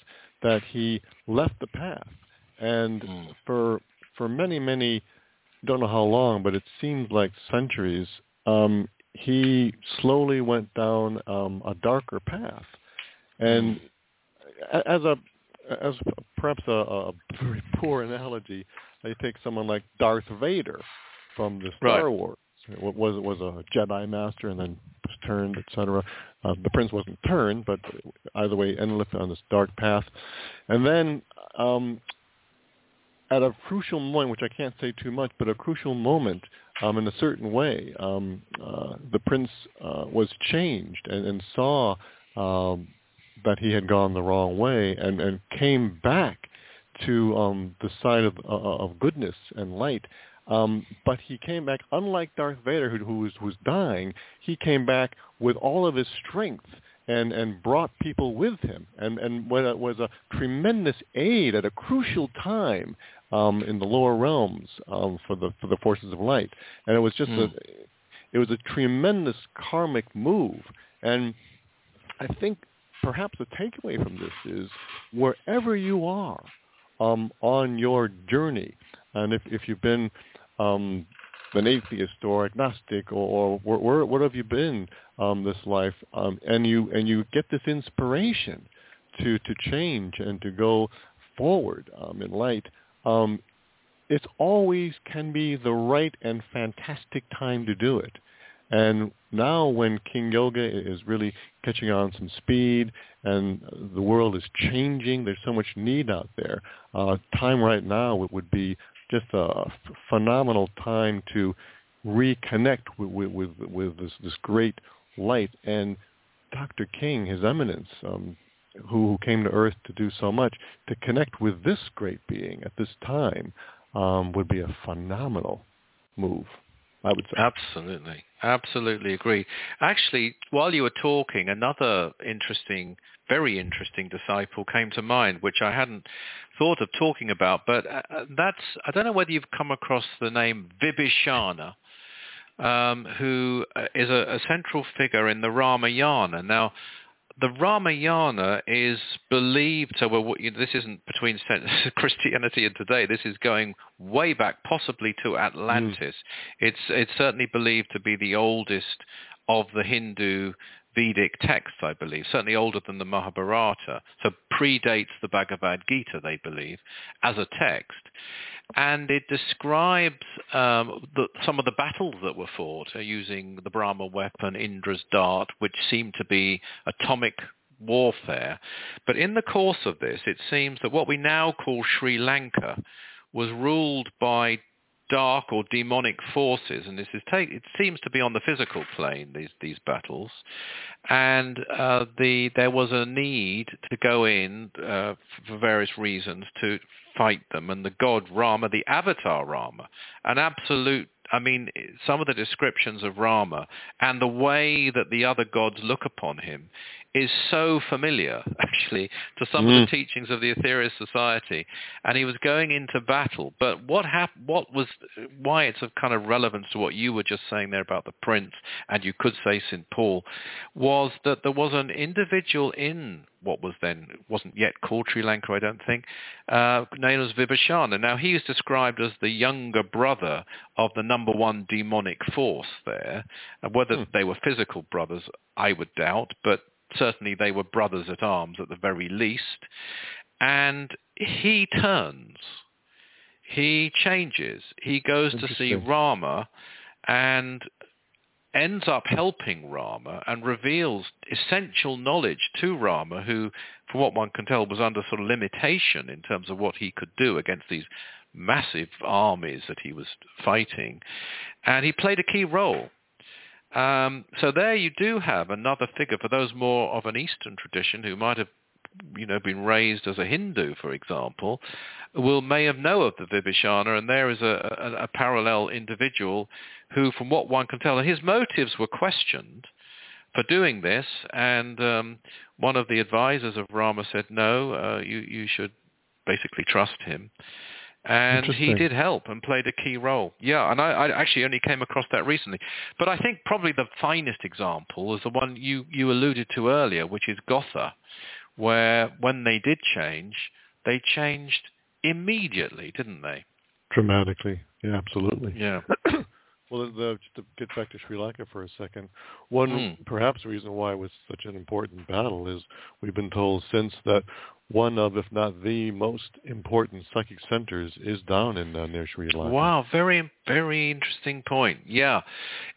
that he left the path. And mm. for for many, many, don't know how long, but it seems like centuries, um, he slowly went down um, a darker path. And mm as a as perhaps a, a very poor analogy, I take someone like Darth Vader from the Star Right. Wars. Was was a Jedi master and then was turned, etc. Uh, the prince wasn't turned, but either way, ended up on this dark path. And then um, at a crucial moment, which I can't say too much, but a crucial moment um, in a certain way, um, uh, the prince uh, was changed and, and saw um, that he had gone the wrong way and, and came back to um, the side of, uh, of goodness and light. Um, but he came back, unlike Darth Vader, who, who was, was dying, he came back with all of his strength and, and brought people with him and, and was a, was a tremendous aid at a crucial time um, in the lower realms um, for the for the forces of light. And it was just a it was a tremendous karmic move. And I think perhaps the takeaway from this is wherever you are um, on your journey, and if, if you've been um, an atheist or agnostic or, or where, where, what have you been um, this life, um, and you and you get this inspiration to to change and to go forward um, in light, um, it always can be the right and fantastic time to do it. And now when King Yoga is really catching on some speed and the world is changing, there's so much need out there. Uh, time right now would, would be just a phenomenal time to reconnect with, with, with, with this, this great light. And Dr. King, His Eminence, um, who, came to Earth to do so much, to connect with this great being at this time um, would be a phenomenal move, I would say. Absolutely. Absolutely agree. Actually, while you were talking, another interesting, very interesting disciple came to mind, which I hadn't thought of talking about, but uh, uh, that's, I don't know whether you've come across the name Vibhishana, um, who uh, a, a central figure in the Ramayana. Now, the Ramayana is believed, so well, this isn't between Christianity and today, this is going way back, possibly to Atlantis. Hmm. It's, it's certainly believed to be the oldest of the Hindu Vedic texts, I believe, certainly older than the Mahabharata, so predates the Bhagavad Gita, they believe, as a text. And it describes um, the, some of the battles that were fought uh, using the Brahma weapon, Indra's dart, which seemed to be atomic warfare. But in the course of this, it seems that what we now call Sri Lanka was ruled by dark or demonic forces, and this is take, it seems to be on the physical plane these these battles, and uh, the there was a need to go in uh, for various reasons to fight them, and the god Rama, the avatar Rama, an absolute. I mean, some of the descriptions of Rama and the way that the other gods look upon him is so familiar, actually, to some of the mm. teachings of the Aetherius Society. And he was going into battle. But what hap- What was why it's of kind of relevance to what you were just saying there about the prince, and you could say St. Paul, was that there was an individual in what was then wasn't yet called Sri Lanka, I don't think, uh, as Vibhishana. Now he is described as the younger brother of the number one demonic force there. And whether they were physical brothers, I would doubt, but certainly they were brothers at arms at the very least. And he turns. He changes. He goes to see Rama and ends up helping Rama and reveals essential knowledge to Rama, who, from what one can tell, was under sort of limitation in terms of what he could do against these massive armies that he was fighting. And he played a key role. Um, so there you do have another figure for those more of an Eastern tradition who might have you know, been raised as a Hindu, for example, will may have know of the Vibhishana, and there is a, a, a parallel individual who, from what one can tell, and his motives were questioned for doing this, and um, one of the advisors of Rama said, no, uh, you, you should basically trust him. And he did help and played a key role. Yeah, and I, I actually only came across that recently. But I think probably the finest example is the one you, you alluded to earlier, which is Gotha, where when they did change, they changed immediately, didn't they? Dramatically, yeah, absolutely. Yeah. Well, the, just to get back to Sri Lanka for a second, one Mm. perhaps reason why it was such an important battle is we've been told since that one of, if not the most important psychic centers is down in uh, near Sri Lanka. Wow, very very interesting point. Yeah,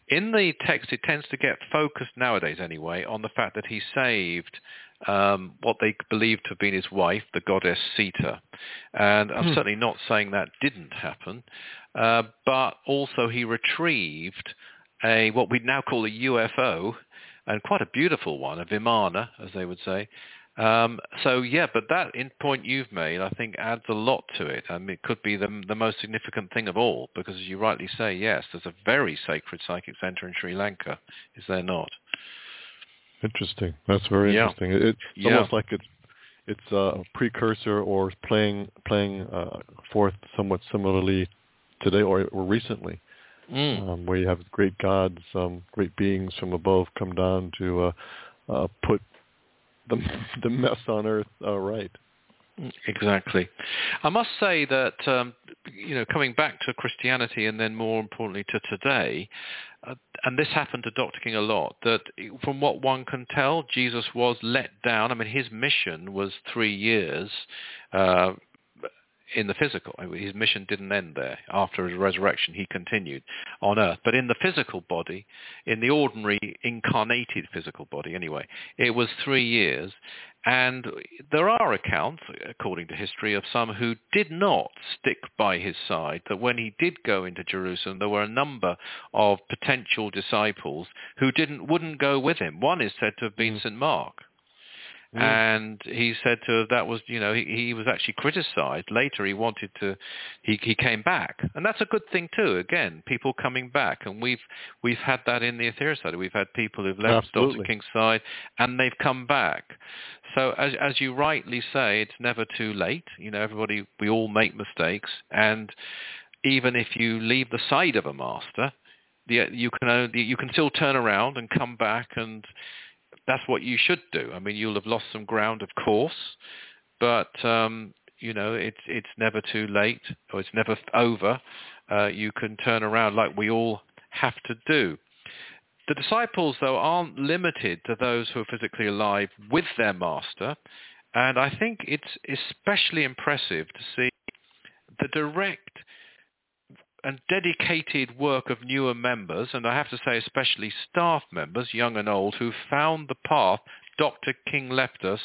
in the text, it tends to get focused nowadays, anyway, on the fact that he saved um, what they believed to have been his wife, the goddess Sita, and I'm Hmm. certainly not saying that didn't happen, uh, but also he retrieved a what we'd now call a UFO, and quite a beautiful one, a Vimana, as they would say. Um, so yeah, but that in point you've made, I think, adds a lot to it. I mean, it could be the the most significant thing of all, because as you rightly say, yes, there's a very sacred psychic center in Sri Lanka, is there not? Interesting. That's very Yeah. interesting. It, it's Yeah. almost like it's it's a precursor or playing playing uh, forth somewhat similarly today or, or recently, Mm. um, where you have great gods, um, great beings from above come down to uh, uh, put the the mess on earth uh, right. Exactly. I must say that um, you know, coming back to Christianity and then more importantly to today, uh, and this happened to Dr. King a lot. That from what one can tell, Jesus was let down. I mean, his mission was three years. Uh, in the physical. His mission didn't end there. After his resurrection, he continued on earth. But in the physical body, in the ordinary incarnated physical body anyway, it was three years. And there are accounts, according to history, of some who did not stick by his side, that when he did go into Jerusalem, there were a number of potential disciples who didn't wouldn't go with him. One is said to have been Mm. St. Mark. Mm. And he said to that was, you know, he, he was actually criticized. Later, he wanted to, he, he came back, and that's a good thing too. Again, people coming back, and we've we've had that in the Aetherius Society. We've had people who've left. Dr. King's side, and they've come back. So as as you rightly say, it's never too late. You know, everybody, we all make mistakes, and even if you leave the side of a master, the, you can only, you can still turn around and come back and that's what you should do. I mean, you'll have lost some ground, of course, but um, you know, it's it's never too late or it's never over. Uh, you can turn around like we all have to do. The disciples, though, aren't limited to those who are physically alive with their master, and I think it's especially impressive to see the direct and dedicated work of newer members, and I have to say especially staff members, young and old, who found the path Dr. King left us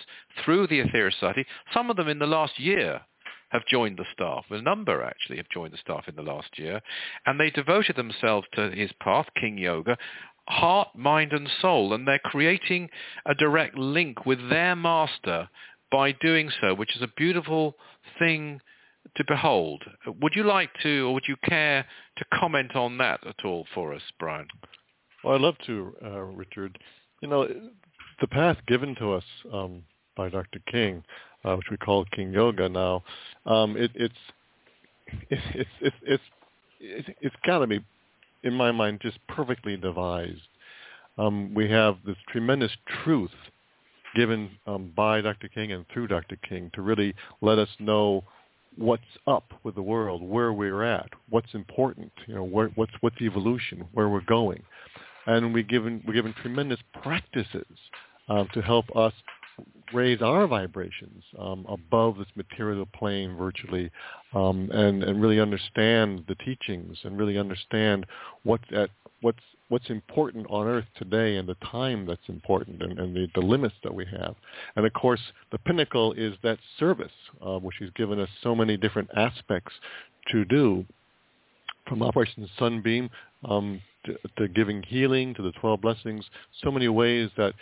through the Aetherius Society. Some of them in the last year have joined the staff. A number actually have joined the staff in the last year. And they devoted themselves to his path, King Yoga, heart, mind and soul. And they're creating a direct link with their master by doing so, which is a beautiful thing to behold. Would you like to, or would you care to comment on that at all for us, Brian? Well, I'd love to, uh, Richard. You know, the path given to us um, by Dr. King, uh, which we call King Yoga now, um, it, it's it's it's it's it's it's, got to be, in my mind, just perfectly devised. Um, we have this tremendous truth given um, by Dr. King and through Dr. King to really let us know what's up with the world, where we're at, what's important, you know, where, what's what's the evolution, where we're going, and we're given we're given tremendous practices um, to help us raise our vibrations um, above this material plane virtually, um, and and really understand the teachings and really understand what's at what's what's important on Earth today and the time that's important and, and the, the limits that we have. And of course, the pinnacle is that service, uh, which He's given us so many different aspects to do, from Operation Sunbeam um, to, to giving healing to the 12 blessings, so many ways that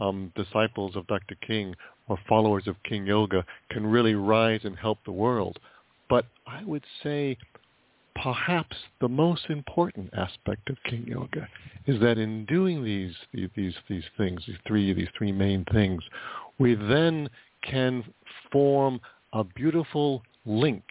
um, disciples of Dr. King or followers of King Yoga can really rise and help the world. But I would say perhaps the most important aspect of King Yoga is that in doing these these these, things, these three these three main things, we then can form a beautiful link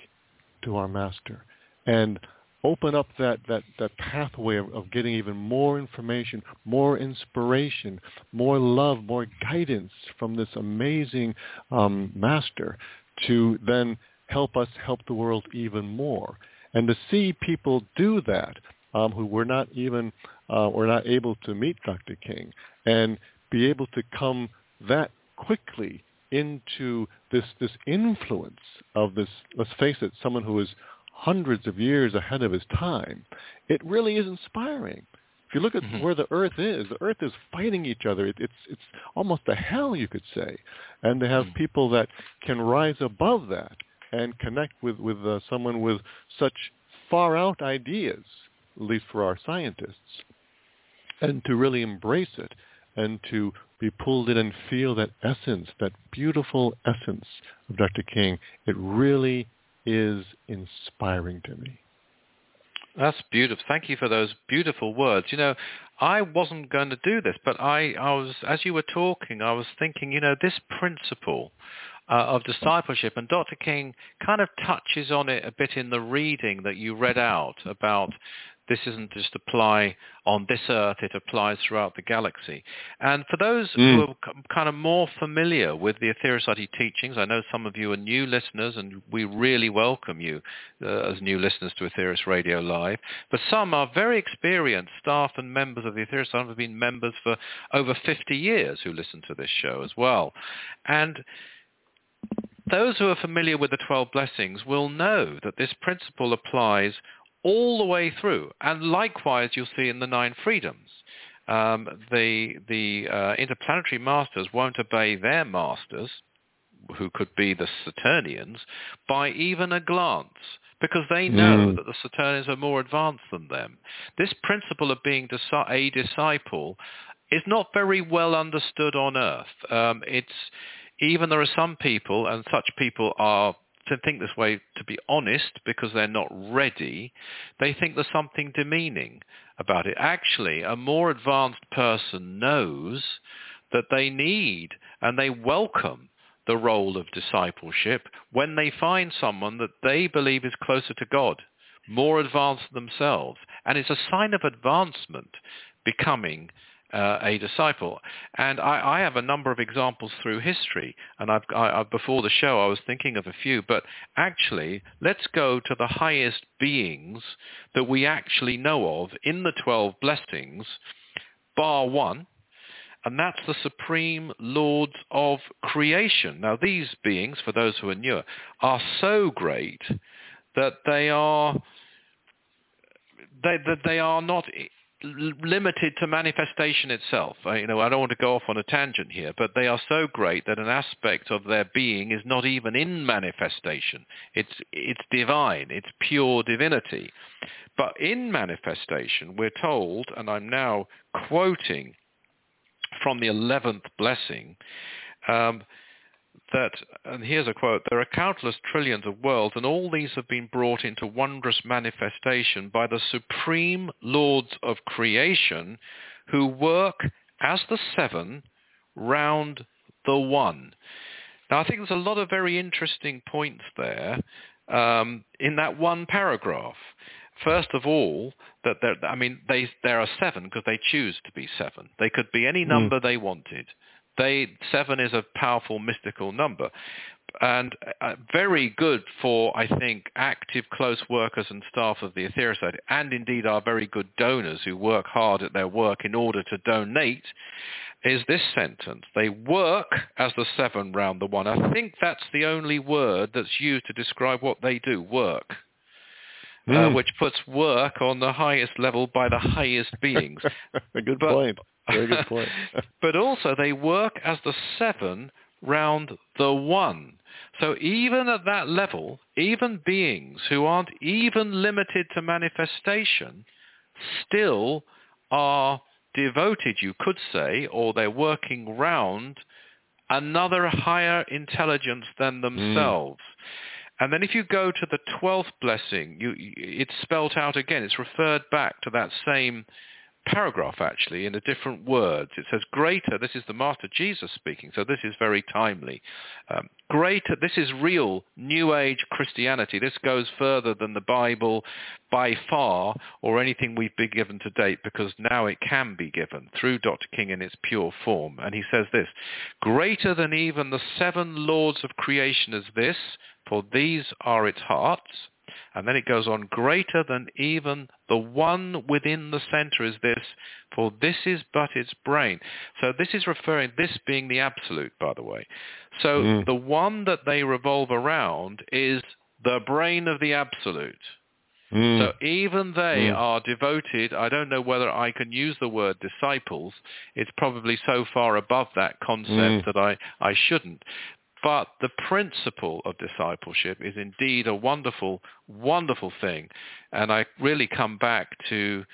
to our master and open up that, that, that pathway of, of getting even more information, more inspiration, more love, more guidance from this amazing um, master to then help us help the world even more. And to see people do that um, who were not even uh, were not able to meet Dr. King and be able to come that quickly into this this influence of this let's face it someone who is hundreds of years ahead of his time it really is inspiring if you look at mm-hmm. where the earth is the earth is fighting each other it, it's it's almost a hell you could say and to have mm-hmm. people that can rise above that and connect with with uh, someone with such far out ideas at least for our scientists and to really embrace it and to be pulled in and feel that essence, that beautiful essence of Dr. King. It really is inspiring to me. That's beautiful. Thank you for those beautiful words. You know, I wasn't going to do this, but I, I was, as you were talking, I was thinking, you know, this principle uh, of discipleship, and Dr. King kind of touches on it a bit in the reading that you read out about this isn't just apply on this earth, it applies throughout the galaxy. And for those mm. who are kind of more familiar with the Aetherius teachings, I know some of you are new listeners and we really welcome you uh, as new listeners to Aetherius Radio Live, but some are very experienced staff and members of the Aetherius Society have been members for over 50 years who listen to this show as well. And those who are familiar with the 12 blessings will know that this principle applies all the way through. And likewise, you'll see in the Nine Freedoms. Um, the the uh, interplanetary masters won't obey their masters, who could be the Saturnians, by even a glance, because they know mm. that the Saturnians are more advanced than them. This principle of being a disciple is not very well understood on Earth. Um, it's even there are some people, and such people are to think this way, to be honest, because they're not ready, they think there's something demeaning about it. Actually, a more advanced person knows that they need and they welcome the role of discipleship when they find someone that they believe is closer to God, more advanced themselves. And it's a sign of advancement becoming uh, a disciple. And I, I, have a number of examples through history. And I've, I, before the show, I was thinking of a few. But actually, let's go to the highest beings that we actually know of in the 12 blessings, bar one. And that's the supreme lords of creation. Now, these beings, for those who are newer, are so great that they are they, that they are not limited to manifestation itself. I, you know, I don't want to go off on a tangent here, but they are so great that an aspect of their being is not even in manifestation. It's it's divine. It's pure divinity. But in manifestation, we're told, and I'm now quoting from the eleventh blessing. Um, that, and here's a quote, there are countless trillions of worlds, and all these have been brought into wondrous manifestation by the supreme lords of creation who work as the seven round the one. Now, I think there's a lot of very interesting points there um, in that one paragraph. First of all, that there, I mean, they, there are seven because they choose to be seven. They could be any hmm. number mm. they wanted. They seven is a powerful mystical number, and uh, very good for I think active close workers and staff of the Aetherius Society, and indeed our very good donors who work hard at their work in order to donate. Is this sentence? They work as the seven round the one. I think that's the only word that's used to describe what they do. Work. Mm. Uh, hmm. which puts work on the highest level by the highest beings. A good but, point. Very good point. but also they work as the seven round the one. So even at that level, even beings who aren't even limited to manifestation still are devoted, you could say, or they're working round another higher intelligence than mm. themselves. Mm. And then if you go to the 12th blessing, you, it's spelt out again. It's referred back to that same paragraph actually in a different words. It says greater, this is the Master Jesus speaking, so this is very timely. Um, greater, this is real New Age Christianity. This goes further than the Bible by far or anything we've been given to date because now it can be given through Dr. King in its pure form. And he says this, greater than even the seven lords of creation is this, for these are its hearts, And then it goes on, greater than even the one within the center is this, for this is but its brain. So this is referring, this being the absolute, by the way. So mm. the one that they revolve around is the brain of the absolute. Mm. So even they mm. are devoted, I don't know whether I can use the word disciples. It's probably so far above that concept mm. that I, I shouldn't. But the principle of discipleship is indeed a wonderful, wonderful thing. And I really come back to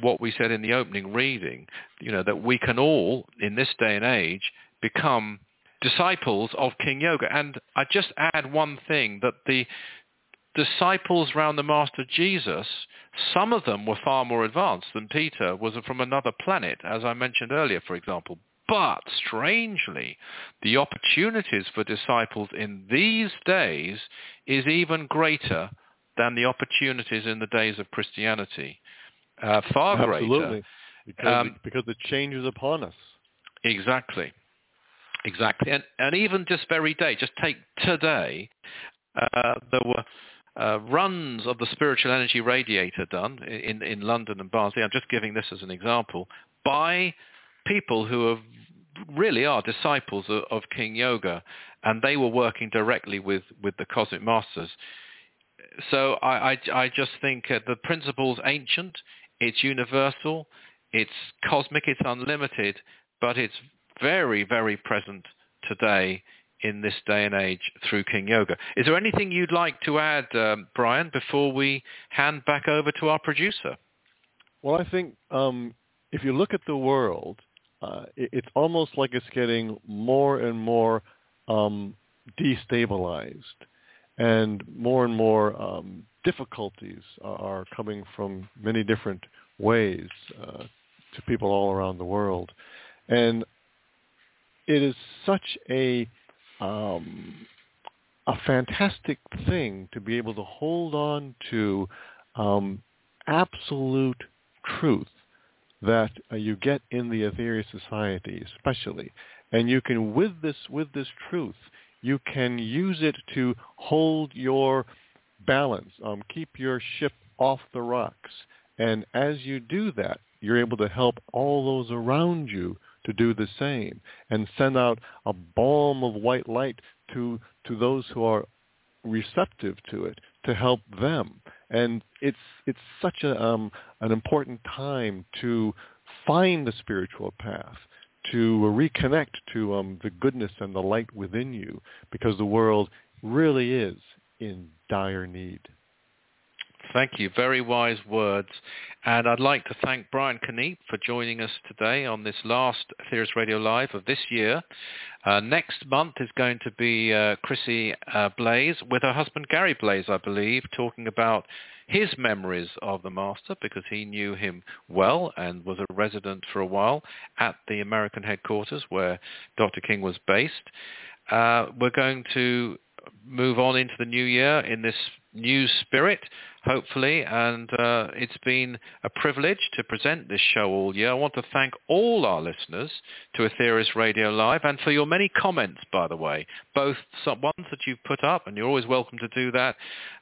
what we said in the opening reading, you know, that we can all, in this day and age, become disciples of King Yoga. And I just add one thing, that the disciples around the Master Jesus, some of them were far more advanced than Peter, was from another planet, as I mentioned earlier, for example. But strangely, the opportunities for disciples in these days is even greater than the opportunities in the days of Christianity. Uh, far Absolutely. greater. Because, um, because it changes upon us. Exactly. Exactly. And, and even just very day, just take today, uh, there were uh, runs of the spiritual energy radiator done in, in London and Barnsley. I'm just giving this as an example by people who are really are disciples of, of King Yoga, and they were working directly with, with the Cosmic Masters. So I, I, I just think uh, the principle's ancient, it's universal, it's cosmic, it's unlimited, but it's very, very present today in this day and age through King Yoga. Is there anything you'd like to add, um, Brian, before we hand back over to our producer? Well, I think um, if you look at the world, uh, it, it's almost like it's getting more and more um, destabilized, and more and more um, difficulties are, coming from many different ways uh, to people all around the world, and it is such a um, a fantastic thing to be able to hold on to um, absolute truth that uh, you get in the Aetherius Society, especially, and you can with this with this truth, you can use it to hold your balance, um, keep your ship off the rocks, and as you do that, you're able to help all those around you to do the same and send out a balm of white light to to those who are receptive to it to help them. And it's it's such a um, an important time to find the spiritual path to reconnect to um, the goodness and the light within you because the world really is in dire need Thank you. Very wise words. And I'd like to thank Brian Keneipp for joining us today on this last Aetherius Radio Live of this year. Uh, next month is going to be uh, Chrissie uh, Blaze with her husband Gary Blaze, I believe, talking about his memories of the Master because he knew him well and was a resident for a while at the American headquarters where Dr. King was based. Uh, we're going to move on into the new year in this new spirit, hopefully, and uh, it's been a privilege to present this show all year. I want to thank all our listeners to Aetherius Radio Live and for your many comments, by the way, both some ones that you've put up, and you're always welcome to do that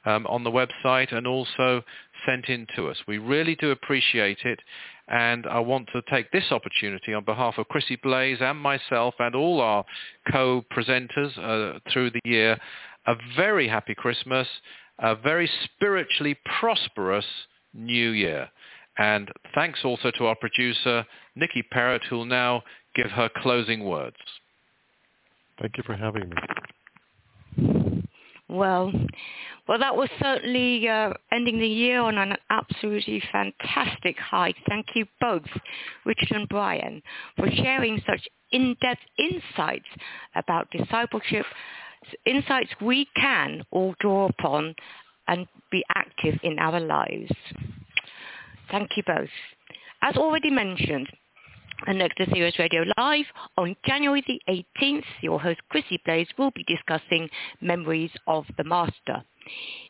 um, on the website, and also sent in to us. We really do appreciate it, and I want to take this opportunity on behalf of Chrissie Blaze and myself and all our co-presenters uh, through the year, a very happy Christmas a very spiritually prosperous new year. And thanks also to our producer, Nikki Parrott, who will now give her closing words. Thank you for having me. Well, well, that was certainly uh, ending the year on an absolutely fantastic high. Thank you both, Richard and Brian, for sharing such in-depth insights about discipleship insights we can all draw upon and be active in our lives. Thank you both. As already mentioned, and next to Radio Live on January the 18th, your host Chrissie Blaze will be discussing memories of the Master.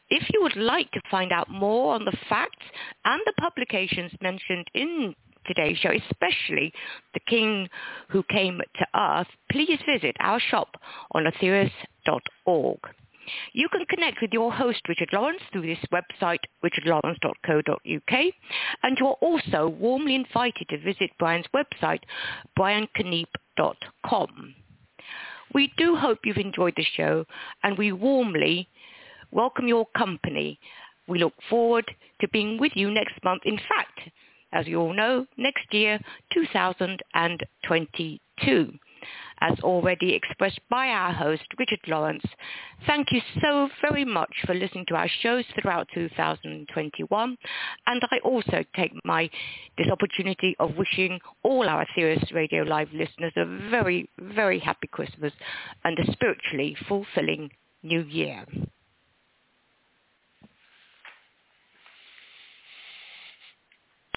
If you would like to find out more on the facts and the publications mentioned in today's show, especially the King who came to Earth, please visit our shop on aetherius.org. You can connect with your host, Richard Lawrence, through this website, richardlawrence.co.uk, and you are also warmly invited to visit Brian's website, briankeneipp.com. We do hope you've enjoyed the show, and we warmly welcome your company. We look forward to being with you next month. In fact, as you all know, next year, 2022 as already expressed by our host, Richard Lawrence. Thank you so very much for listening to our shows throughout 2021. And I also take my this opportunity of wishing all our Aetherius Radio Live listeners a very, very happy Christmas and a spiritually fulfilling new year.